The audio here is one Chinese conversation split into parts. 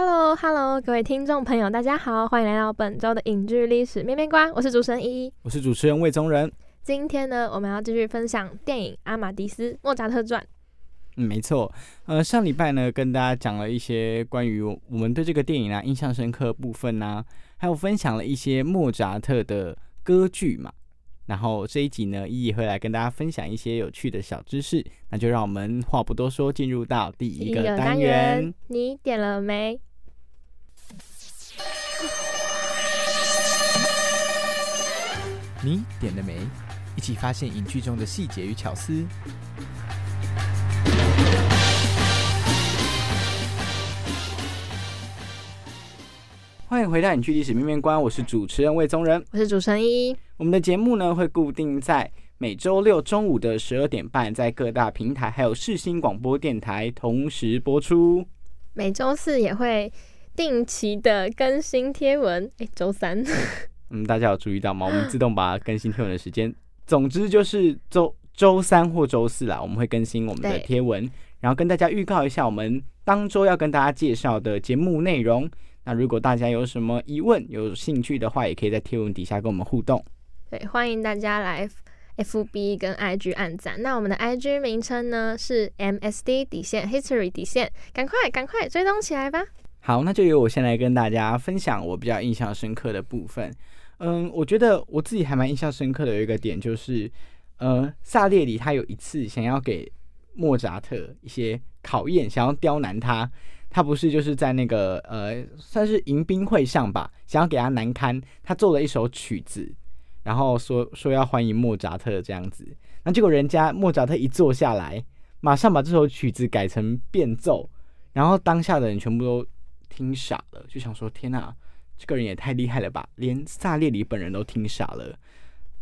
Hello，Hello，各位听众朋友，大家好，欢迎来到本周的影剧历史面面观。我是主持人依依，我是主持人魏宗仁。今天呢，我们要继续分享电影《阿玛迪斯莫扎特传》。嗯，没错。呃，上礼拜呢，跟大家讲了一些关于我们对这个电影啊印象深刻部分呢，还有分享了一些莫扎特的歌剧嘛。然后这一集呢，依依会来跟大家分享一些有趣的小知识。那就让我们话不多说，进入到第一个单元。你点了没？你点了没？一起发现影剧中的细节与巧思。欢迎回到影剧历史面面观，我是主持人魏宗仁，我是主持人依依。我们的节目呢会固定在每周六中午的十二点半，在各大平台还有视新广播电台同时播出。每周四也会定期的更新贴文。哎，周三。嗯，大家有注意到吗？我们 自动把它更新贴文的时间，总之就是周周三或周四啦，我们会更新我们的贴文，然后跟大家预告一下我们当周要跟大家介绍的节目内容。那如果大家有什么疑问、有兴趣的话，也可以在贴文底下跟我们互动。对，欢迎大家来 FB 跟 IG 按赞。那我们的 IG 名称呢是 MSD 底线 History 底线，赶快赶快追踪起来吧。好，那就由我先来跟大家分享我比较印象深刻的部分。嗯，我觉得我自己还蛮印象深刻的有一个点，就是呃，萨列里他有一次想要给莫扎特一些考验，想要刁难他。他不是就是在那个呃，算是迎宾会上吧，想要给他难堪。他做了一首曲子，然后说说要欢迎莫扎特这样子。那结果人家莫扎特一坐下来，马上把这首曲子改成变奏，然后当下的人全部都听傻了，就想说：天哪！这个人也太厉害了吧，连萨列里本人都听傻了。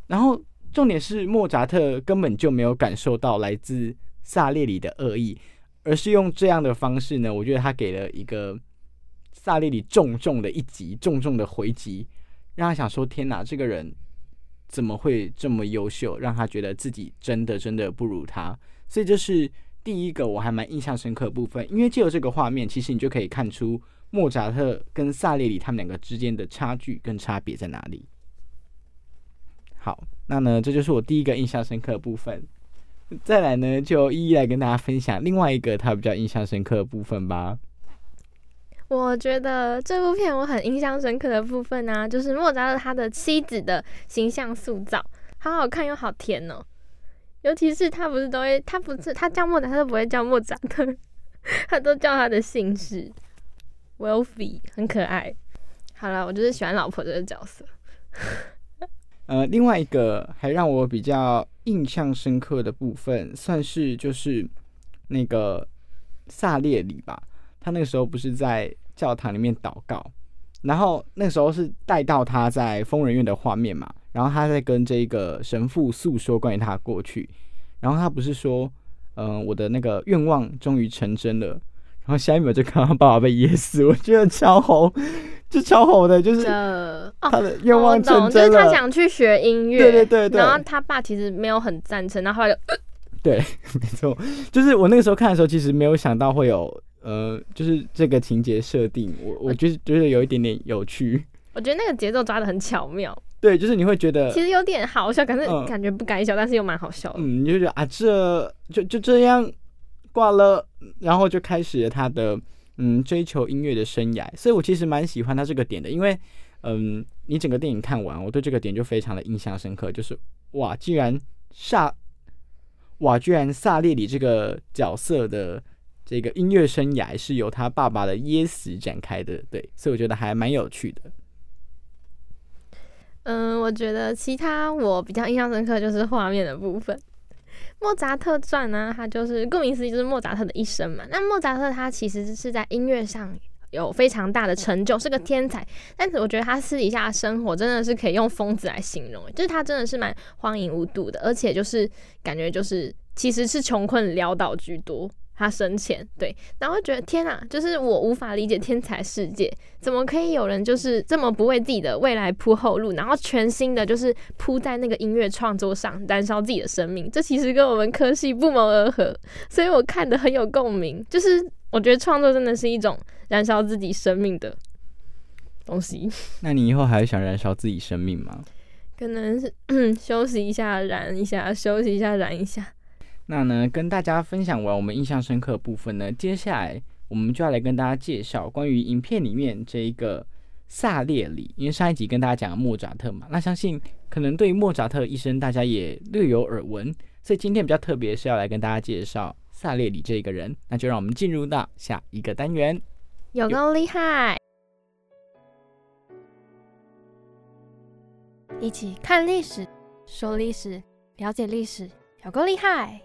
然后重点是莫扎特根本就没有感受到来自萨列里的恶意，而是用这样的方式呢，我觉得他给了一个萨列里重重的一击，重重的回击，让他想说：天哪，这个人怎么会这么优秀？让他觉得自己真的真的不如他。所以这是第一个我还蛮印象深刻的部分，因为借由这个画面，其实你就可以看出。莫扎特跟萨列里他们两个之间的差距跟差别在哪里？好，那呢，这就是我第一个印象深刻的部分。再来呢，就一一来跟大家分享另外一个他比较印象深刻的部分吧。我觉得这部片我很印象深刻的部分呢，就是莫扎特他的妻子的形象塑造，好好看又好甜哦。尤其是他不是都会，他不是他叫莫扎特，不会叫莫扎特，他都叫他的姓氏。Wealthy 很可爱。好了，我就是喜欢老婆这个角色。呃，另外一个还让我比较印象深刻的部分，算是就是那个萨列里吧。他那个时候不是在教堂里面祷告，然后那时候是带到他在疯人院的画面嘛。然后他在跟这个神父诉说关于他的过去。然后他不是说，嗯，我的那个愿望终于成真了。然后下一秒就看到爸爸被噎死，我觉得超红，就超红的，就是他的愿望成真了。就是他想去学音乐，对对对对。然后他爸其实没有很赞成，然后后来就，对，没错，就是我那个时候看的时候，其实没有想到会有呃，就是这个情节设定，我我就是觉得有一点点有趣。我觉得那个节奏抓的很巧妙，对，就是你会觉得其实有点好笑，可是感觉不该笑，但是又蛮好笑的。嗯，你就觉得啊，这就就这样。挂了，然后就开始了他的嗯追求音乐的生涯，所以我其实蛮喜欢他这个点的，因为嗯你整个电影看完，我对这个点就非常的印象深刻，就是哇，居然萨哇居然萨列里这个角色的这个音乐生涯是由他爸爸的噎死展开的，对，所以我觉得还蛮有趣的。嗯，我觉得其他我比较印象深刻就是画面的部分。莫扎特传呢，他就是顾名思义就是莫扎特的一生嘛。那莫扎特他其实是在音乐上有非常大的成就，是个天才。但是我觉得他私底下生活真的是可以用疯子来形容，就是他真的是蛮荒淫无度的，而且就是感觉就是其实是穷困潦倒居多。他生前对，然后觉得天哪，就是我无法理解天才世界，怎么可以有人就是这么不为自己的未来铺后路，然后全新的就是铺在那个音乐创作上，燃烧自己的生命，这其实跟我们科系不谋而合，所以我看的很有共鸣。就是我觉得创作真的是一种燃烧自己生命的东西。那你以后还想燃烧自己生命吗？可能是休息一下，燃一下，休息一下，燃一下。那呢，跟大家分享完我们印象深刻的部分呢，接下来我们就要来跟大家介绍关于影片里面这一个萨列里。因为上一集跟大家讲莫扎特嘛，那相信可能对莫扎特一生大家也略有耳闻，所以今天比较特别是要来跟大家介绍萨列里这一个人。那就让我们进入到下一个单元，有够厉害！一起看历史，说历史，了解历史，有够厉害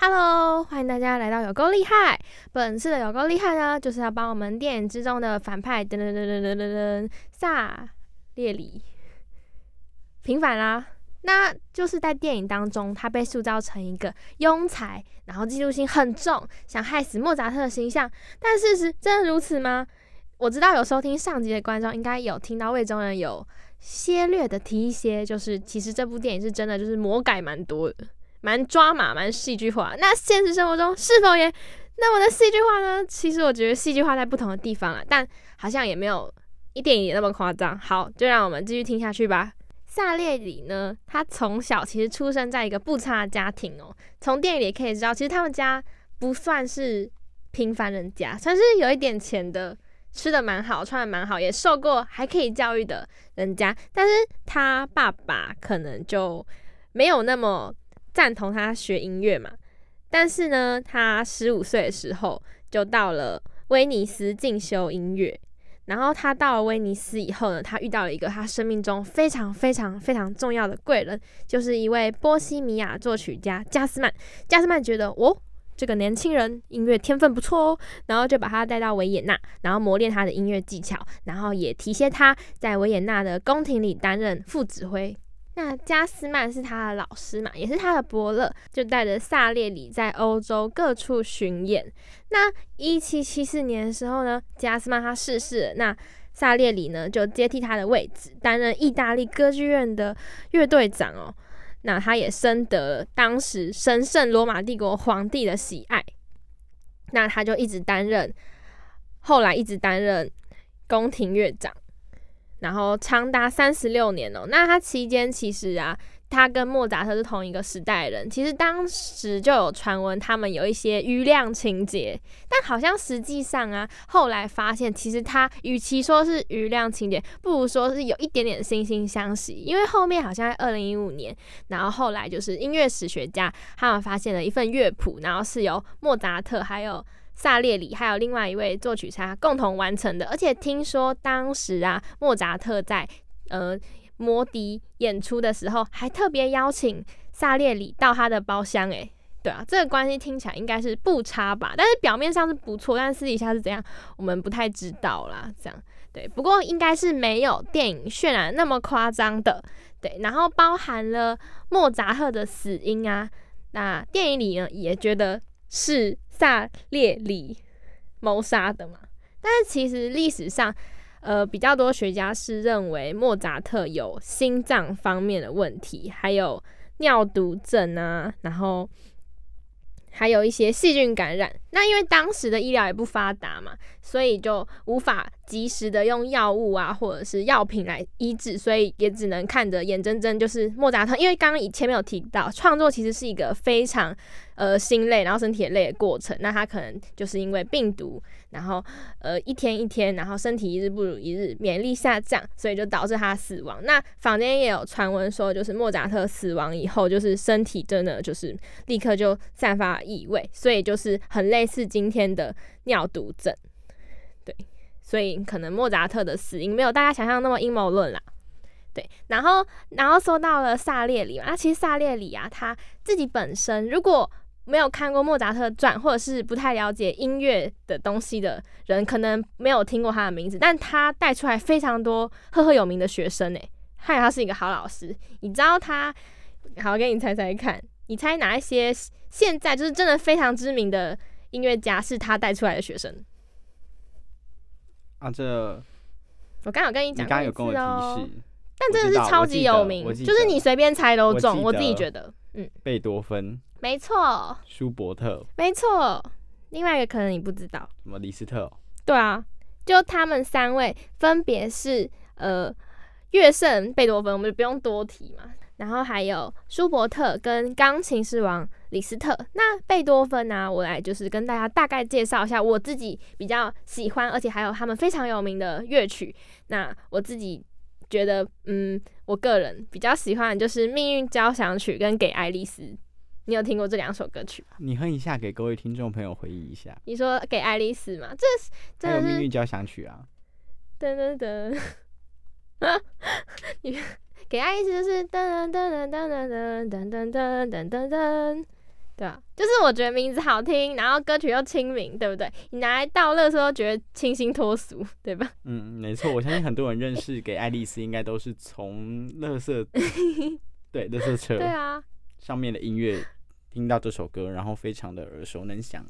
！Hello，欢迎大家来到有够厉害。本次的有够厉害呢，就是要帮我们电影之中的反派噔噔噔噔噔噔噔萨列里平反啦。那就是在电影当中，他被塑造成一个庸才，然后嫉妒心很重，想害死莫扎特的形象。但事实真的如此吗？我知道有收听上集的观众应该有听到魏中人有些略的提一些，就是其实这部电影是真的，就是魔改蛮多的。蛮抓马，蛮戏剧化。那现实生活中是否也那么的戏剧化呢？其实我觉得戏剧化在不同的地方啊，但好像也没有一点也那么夸张。好，就让我们继续听下去吧。萨列里呢，他从小其实出生在一个不差的家庭哦。从电影里可以知道，其实他们家不算是平凡人家，算是有一点钱的，吃的蛮好，穿的蛮好，也受过还可以教育的人家。但是他爸爸可能就没有那么。赞同他学音乐嘛？但是呢，他十五岁的时候就到了威尼斯进修音乐。然后他到了威尼斯以后呢，他遇到了一个他生命中非常非常非常重要的贵人，就是一位波西米亚作曲家加斯曼。加斯曼觉得哦，这个年轻人音乐天分不错哦，然后就把他带到维也纳，然后磨练他的音乐技巧，然后也提携他在维也纳的宫廷里担任副指挥。那加斯曼是他的老师嘛，也是他的伯乐，就带着萨列里在欧洲各处巡演。那一七七四年的时候呢，加斯曼他逝世，那萨列里呢就接替他的位置，担任意大利歌剧院的乐队长哦。那他也深得当时神圣罗马帝国皇帝的喜爱，那他就一直担任，后来一直担任宫廷乐长。然后长达三十六年哦，那他期间其实啊，他跟莫扎特是同一个时代人。其实当时就有传闻他们有一些余量情节，但好像实际上啊，后来发现其实他与其说是余量情节，不如说是有一点点惺惺相惜。因为后面好像在二零一五年，然后后来就是音乐史学家他们发现了一份乐谱，然后是由莫扎特还有。萨列里还有另外一位作曲家共同完成的，而且听说当时啊，莫扎特在呃摩迪演出的时候，还特别邀请萨列里到他的包厢。诶，对啊，这个关系听起来应该是不差吧？但是表面上是不错，但私底下是怎样，我们不太知道啦。这样对，不过应该是没有电影渲染那么夸张的。对，然后包含了莫扎特的死因啊，那电影里呢也觉得是。萨列里谋杀的嘛？但是其实历史上，呃，比较多学家是认为莫扎特有心脏方面的问题，还有尿毒症啊，然后还有一些细菌感染。那因为当时的医疗也不发达嘛，所以就无法及时的用药物啊或者是药品来医治，所以也只能看着眼睁睁就是莫扎特。因为刚刚以前面有提到，创作其实是一个非常呃心累，然后身体也累的过程。那他可能就是因为病毒，然后呃一天一天，然后身体一日不如一日，免疫力下降，所以就导致他死亡。那坊间也有传闻说，就是莫扎特死亡以后，就是身体真的就是立刻就散发异味，所以就是很类似今天的尿毒症。对，所以可能莫扎特的死因没有大家想象那么阴谋论啦。对，然后然后说到了萨列里嘛，那其实萨列里啊，他自己本身如果没有看过莫扎特传，或者是不太了解音乐的东西的人，可能没有听过他的名字，但他带出来非常多赫赫有名的学生诶，还有他是一个好老师。你知道他？好，给你猜猜看，你猜哪一些现在就是真的非常知名的音乐家是他带出来的学生？啊，这我刚有跟你讲，你刚刚有跟我提示，但真的是超级有名，就是你随便猜都中。我自己觉得，嗯，贝多芬，没错，舒伯特，没错，另外一个可能你不知道，什么李斯特？对啊，就他们三位分别是呃，乐圣贝多芬，我们就不用多提嘛。然后还有舒伯特跟钢琴之王李斯特。那贝多芬呢？我来就是跟大家大概介绍一下我自己比较喜欢，而且还有他们非常有名的乐曲。那我自己觉得，嗯，我个人比较喜欢就是《命运交响曲》跟《给爱丽丝》。你有听过这两首歌曲吗？你哼一下，给各位听众朋友回忆一下。你说《给爱丽丝》吗？这是真的是《命运交响曲》啊！噔噔噔，啊，你。给爱丽丝就是噔噔噔噔噔噔噔噔噔噔噔噔，对啊，就是我觉得名字好听，然后歌曲又亲民，对不对？你拿来倒乐时候觉得清新脱俗，对吧？嗯，没错，我相信很多人认识给爱丽丝，应该都是从乐色 对乐色车对啊上面的音乐听到这首歌，然后非常的耳熟能详。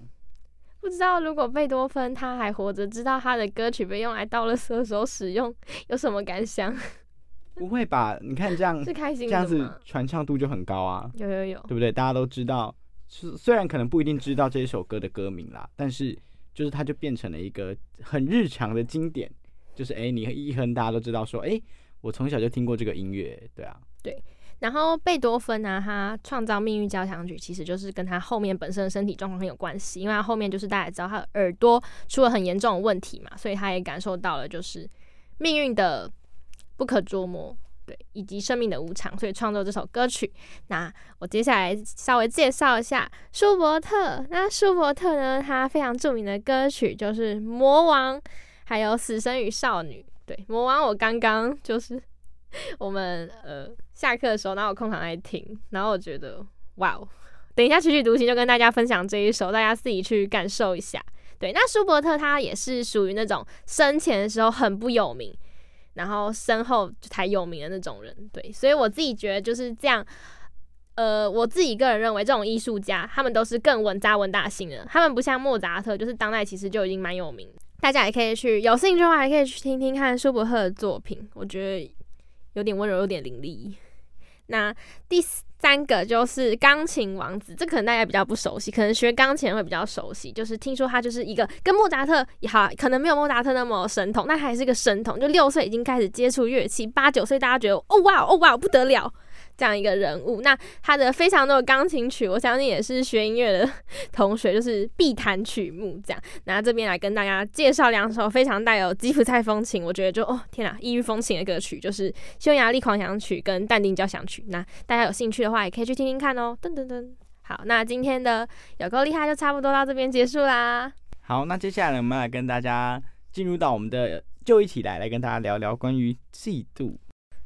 不知道如果贝多芬他还活着，知道他的歌曲被用来倒乐色的时候使用，有什么感想？不会吧？你看这样，是开心这样子传唱度就很高啊！有有有，对不对？大家都知道，是虽然可能不一定知道这一首歌的歌名啦，但是就是它就变成了一个很日常的经典。就是哎，你一哼，大家都知道说，哎，我从小就听过这个音乐，对啊。对。然后贝多芬呢，他创造命运交响曲，其实就是跟他后面本身的身体状况很有关系，因为他后面就是大家知道他耳朵出了很严重的问题嘛，所以他也感受到了就是命运的。不可捉摸，对，以及生命的无常，所以创作这首歌曲。那我接下来稍微介绍一下舒伯特。那舒伯特呢，他非常著名的歌曲就是《魔王》，还有《死神与少女》。对，《魔王》我刚刚就是我们呃下课的时候，然后有空场来听，然后我觉得哇哦，等一下曲曲独行就跟大家分享这一首，大家自己去感受一下。对，那舒伯特他也是属于那种生前的时候很不有名。然后身后才有名的那种人，对，所以我自己觉得就是这样。呃，我自己个人认为，这种艺术家他们都是更稳扎稳打型的，他们不像莫扎特，就是当代其实就已经蛮有名。大家也可以去有兴趣的话，还可以去听听看舒伯特的作品，我觉得有点温柔，有点凌厉。那第四三个就是钢琴王子，这可能大家比较不熟悉，可能学钢琴会比较熟悉。就是听说他就是一个跟莫扎特也好，可能没有莫扎特那么神童，但还是个神童，就六岁已经开始接触乐器，八九岁大家觉得哦哇哦哇不得了。这样一个人物，那他的非常多的钢琴曲，我相信也是学音乐的同学就是必弹曲目。这样，那这边来跟大家介绍两首非常带有吉普赛风情，我觉得就哦天哪，异域风情的歌曲，就是《匈牙利狂想曲》跟《淡定交响曲》。那大家有兴趣的话，也可以去听听看哦。噔噔噔，好，那今天的有够厉害就差不多到这边结束啦。好，那接下来我们来跟大家进入到我们的，就一起来来跟大家聊聊关于嫉妒。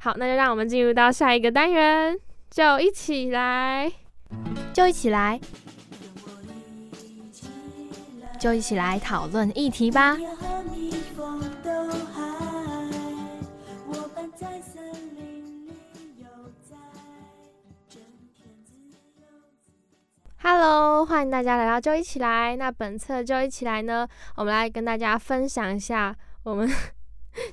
好，那就让我们进入到下一个单元，就一起来，就一起来，就一起来讨论议题吧。Hello，欢迎大家来到就一起来。那本次就一起来呢，我们来跟大家分享一下我们。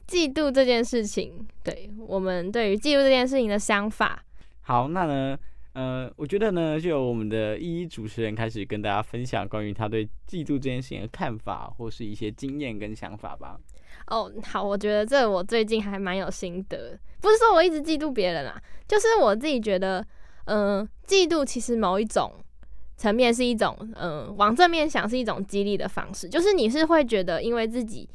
嫉妒这件事情，对我们对于嫉妒这件事情的想法。好，那呢，呃，我觉得呢，就由我们的一一主持人开始跟大家分享关于他对嫉妒这件事情的看法，或是一些经验跟想法吧。哦，好，我觉得这我最近还蛮有心得，不是说我一直嫉妒别人啦，就是我自己觉得，嗯、嫉妒其实某一种层面是一种，嗯、往正面想是一种激励的方式，就是你是会觉得因为自己。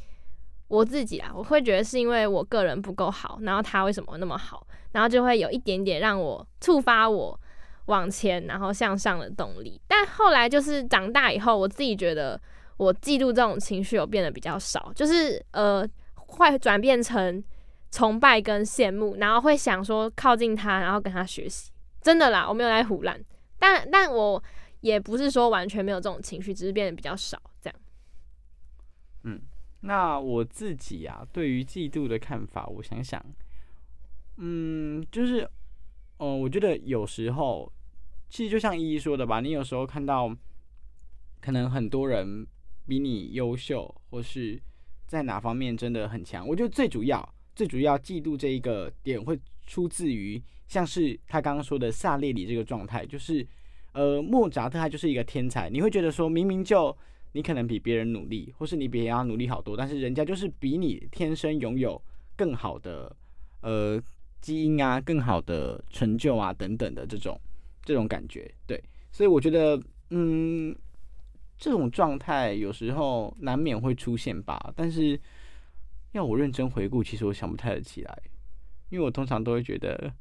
我自己啊，我会觉得是因为我个人不够好，然后他为什么那么好，然后就会有一点点让我触发我往前，然后向上的动力。但后来就是长大以后，我自己觉得我嫉妒这种情绪有变得比较少，就是呃，会转变成崇拜跟羡慕，然后会想说靠近他，然后跟他学习。真的啦，我没有在胡乱，但但我也不是说完全没有这种情绪，只是变得比较少。那我自己啊，对于嫉妒的看法，我想想，嗯，就是，哦、我觉得有时候，其实就像依依说的吧，你有时候看到，可能很多人比你优秀，或是在哪方面真的很强。我觉得最主要、最主要嫉妒这一个点会出自于，像是他刚刚说的萨列里这个状态，就是，呃，莫扎特他就是一个天才，你会觉得说明明就你可能比别人努力，或是你比人家努力好多，但是人家就是比你天生拥有更好的呃基因啊、更好的成就啊等等的这种这种感觉。对，所以我觉得，嗯，这种状态有时候难免会出现吧。但是要我认真回顾，其实我想不太得起来，因为我通常都会觉得。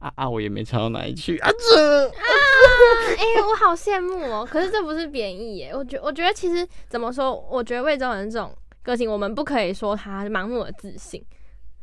啊啊！我也没差到哪里去啊！这啊 哎、我好羡慕哦。可是这不是贬义耶，我觉我觉得其实怎么说，我觉得魏州人这种个性，我们不可以说他盲目的自信。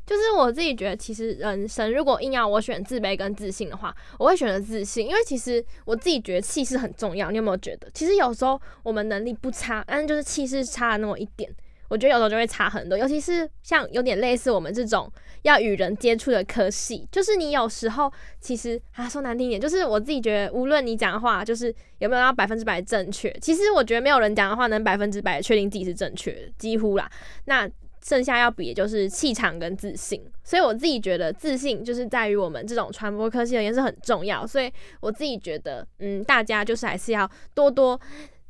就是我自己觉得，其实人生如果硬要我选自卑跟自信的话，我会选择自信，因为其实我自己觉得气势很重要。你有没有觉得，其实有时候我们能力不差，但是就是气势差了那么一点，我觉得有时候就会差很多。尤其是像有点类似我们这种要与人接触的科系，就是你有时候其实啊说难听一点，就是我自己觉得，无论你讲的话就是有没有要百分之百正确，其实我觉得没有人讲的话能百分之百确定自己是正确的，几乎啦。那剩下要比的就是气场跟自信，所以我自己觉得自信就是在于我们这种传播科技而言是很重要，所以我自己觉得，嗯，大家就是还是要多多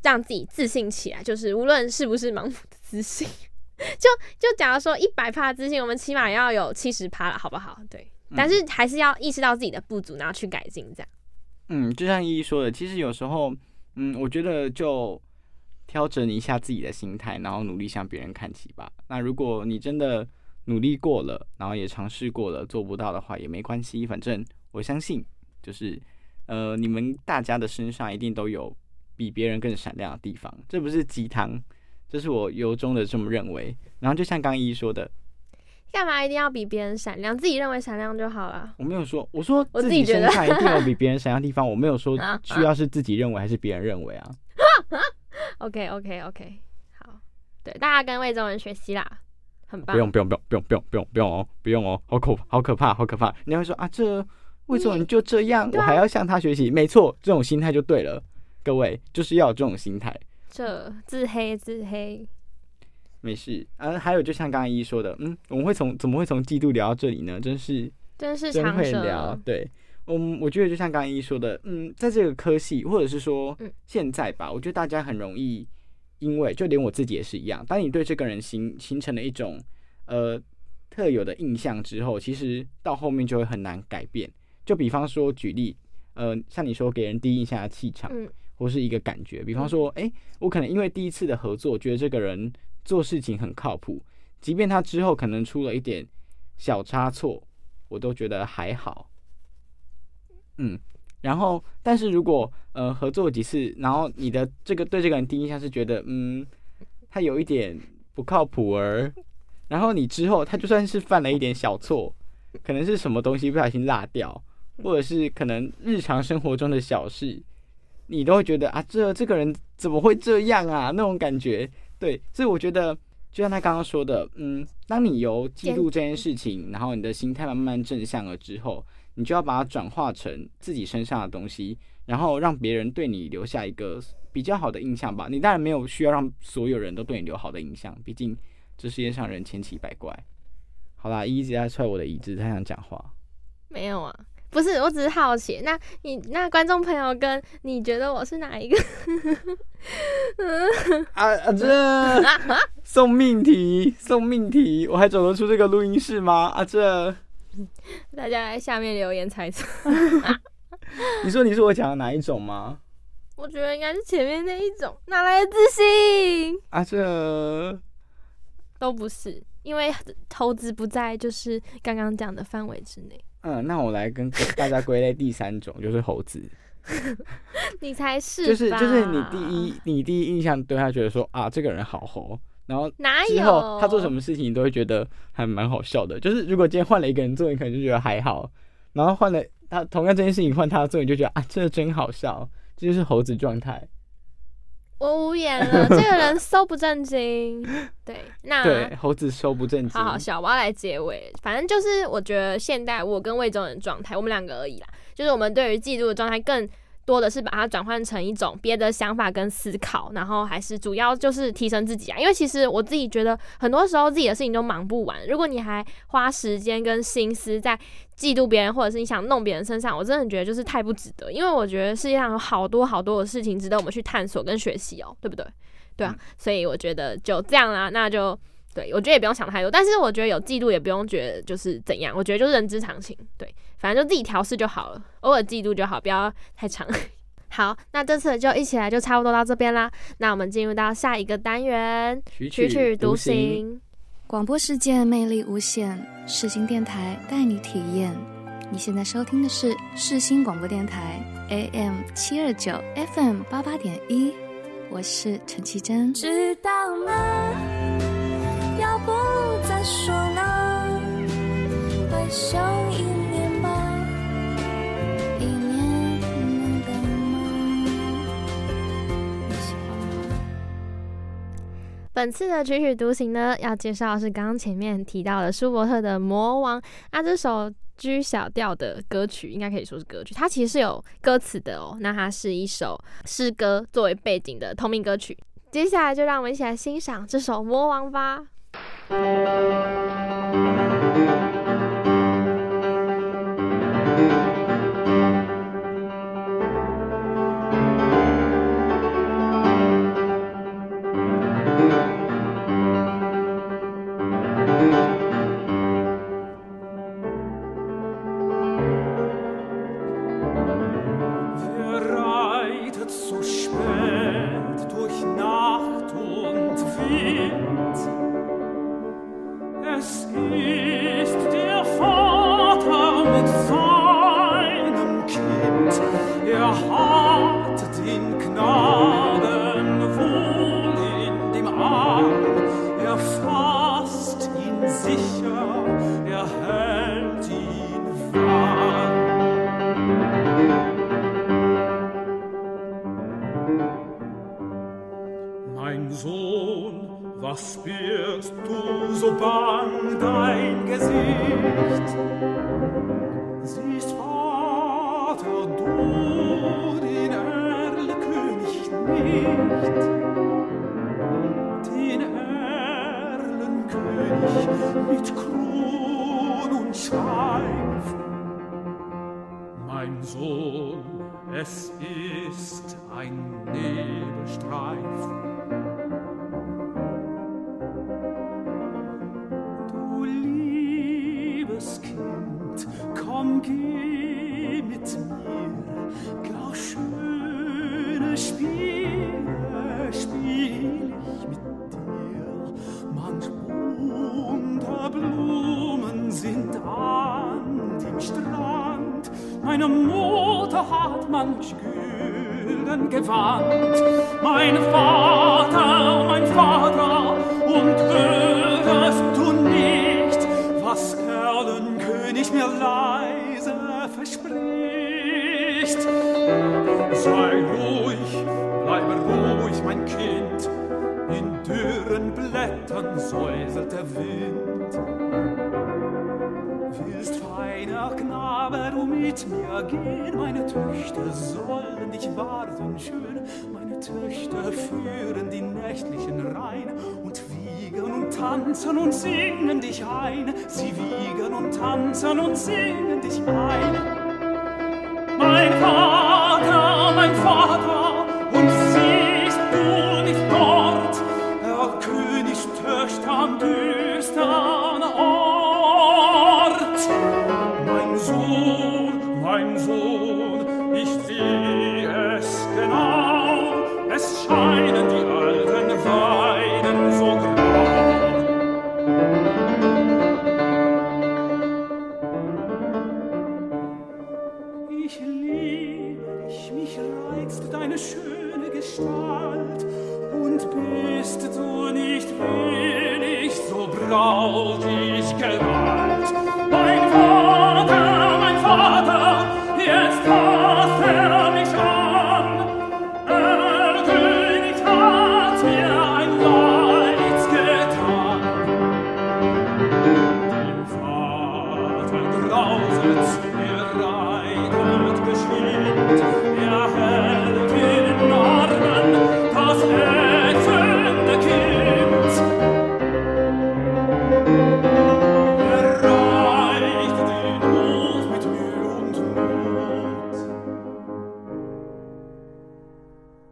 让自己自信起来，就是无论是不是盲目的自信，就就假如说一百趴自信，我们起码要有七十趴了，好不好？对，但是还是要意识到自己的不足，然后去改进，这样。嗯，就像依依说的，其实有时候，嗯，我觉得就调整一下自己的心态，然后努力向别人看齐吧。那如果你真的努力过了，然后也尝试过了，做不到的话也没关系，反正我相信，就是呃，你们大家的身上一定都有比别人更闪亮的地方，这不是鸡汤，这是我由衷的这么认为。然后就像刚依依说的，干嘛一定要比别人闪亮？自己认为闪亮就好了。我没有说，我说我自自己觉得己身上一定有比别人闪亮的地方，我没有说啊需要是自己认为还是别人认为啊。OK OK OK，好，对，大家跟魏中文学习啦，很棒。不用不用不用不用不用不用不用哦，不用哦，好可好可怕好可怕！你会说啊，这为什么你就这样？我还要向他学习？没错，这种心态就对了。各位就是要有这种心态，这自黑自黑，没事。啊，还有就像刚刚依依说的，嗯，我们会从怎么会从嫉妒聊到这里呢？真是真是真会。聊。对，嗯，我觉得就像刚刚依依说的，嗯，在这个科系或者是说嗯现在吧，我觉得大家很容易，因为就连我自己也是一样，当你对这个人形形成了一种呃特有的印象之后，其实到后面就会很难改变。就比方说举例，呃，像你说给人第一印象的气场，嗯或是一个感觉，比方说，诶，我可能因为第一次的合作，觉得这个人做事情很靠谱，即便他之后可能出了一点小差错，我都觉得还好。嗯，然后，但是如果呃合作几次，然后你的这个对这个人第一印象是觉得，嗯，他有一点不靠谱儿，然后你之后他就算是犯了一点小错，可能是什么东西不小心落掉，或者是可能日常生活中的小事，你都会觉得啊，这这个人怎么会这样啊？那种感觉，对，所以我觉得，就像他刚刚说的，嗯，当你由嫉妒这件事情，然后你的心态慢慢正向了之后，你就要把它转化成自己身上的东西，然后让别人对你留下一个比较好的印象吧。你当然没有需要让所有人都对你留好的印象，毕竟这世界上人千奇百怪。好啦，一直在踹我的椅子，他想讲话。没有啊，不是，我只是好奇。那你那观众朋友跟你觉得我是哪一个？啊啊！这 送命题，送命题，我还走得出这个录音室吗？啊这，大家在下面留言猜测。你说你是我讲的哪一种吗？我觉得应该是前面那一种，哪来的自信？啊这都不是，因为投资不在就是刚刚讲的范围之内。嗯，那我来跟大家归类第三种，就是猴子。你才是，就是就是你第一你第一印象对他觉得说啊这个人好猴，然后哪之后有他做什么事情你都会觉得还蛮好笑的。就是如果今天换了一个人做，你可能就觉得还好，然后换了他同样这件事情换他做，你就觉得啊这个真好笑，这就是猴子状态。我无言了，这个人 so 不正经。对，那对，猴子收不正经。好好笑，我要来结尾。反正就是我觉得现代我跟魏忠人状态，我们两个而已啦。就是我们对于嫉妒的状态更多的是把它转换成一种别的想法跟思考，然后还是主要就是提升自己啊。因为其实我自己觉得很多时候自己的事情都忙不完，如果你还花时间跟心思在嫉妒别人，或者是你想弄别人身上，我真的觉得就是太不值得。因为我觉得世界上有好多好多的事情值得我们去探索跟学习哦，对不对？对啊，所以我觉得就这样啦，那就。对，我觉得也不用想太多，但是我觉得有嫉妒也不用觉得就是怎样，我觉得就是人之常情。对，反正就自己调试就好了，偶尔嫉妒就好，不要太长。好，那这次就一起来就差不多到这边啦。那我们进入到下一个单元，曲曲独行。广播世界魅力无限，世新电台带你体验。你现在收听的是世新广播电台 AM 七二九 FM 八八点一，我是陈绮贞。知道吗？想一年吧一年你敢吗本次的曲曲独行呢，要介绍的是刚刚前面提到的舒伯特的《魔王》啊，这首 G 小调的歌曲，应该可以说是歌曲，它其实是有歌词的哦。那它是一首诗歌作为背景的同名歌曲。接下来就让我们一起来欣赏这首《魔王》吧。lang dein Gesicht. Siehst, Vater, du den Erlkönig nicht, den Erlenkönig mit Kron und Schweif. Mein Sohn, es ist ein Nebelstreif, meine Mutter hat manch gülden gewandt, mein Vater mit mir gehen? Meine Töchter sollen dich warten schön. Meine Töchter führen die nächtlichen Rhein und wiegen und tanzen und singen dich ein. Sie wiegen und tanzen und singen dich ein.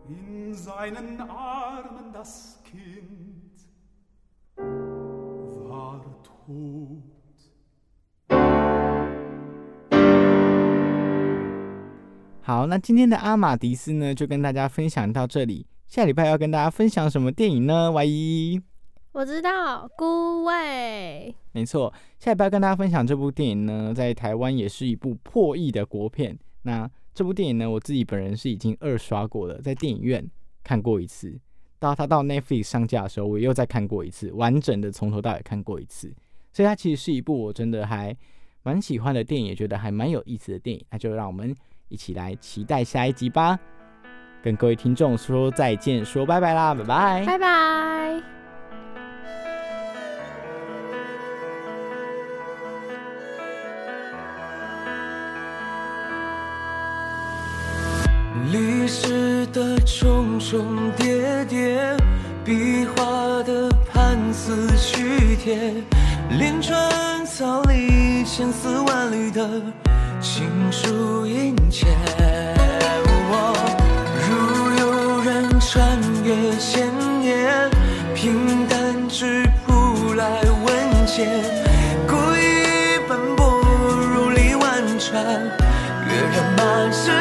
In seinen Armen das Kind war tot. 好，那今天的阿玛迪斯呢，就跟大家分享到这里。下礼拜要跟大家分享什么电影呢万一，我知道，孤味。没错，下礼拜要跟大家分享这部电影呢，在台湾也是一部破亿的国片。那这部电影呢，我自己本人是已经二刷过了，在电影院看过一次。到它到 Netflix 上架的时候，我又再看过一次，完整的从头到尾看过一次。所以它其实是一部我真的还蛮喜欢的电影，也觉得还蛮有意思的电影。那就让我们一起来期待下一集吧。跟各位听众说再见，说拜拜啦，拜拜。拜拜。历史的重重叠叠，壁画的判词曲帖，连春草里千丝万缕的情书殷切。如有人穿越千年，平淡之谱来问切，故意奔波如历万川，跃然满世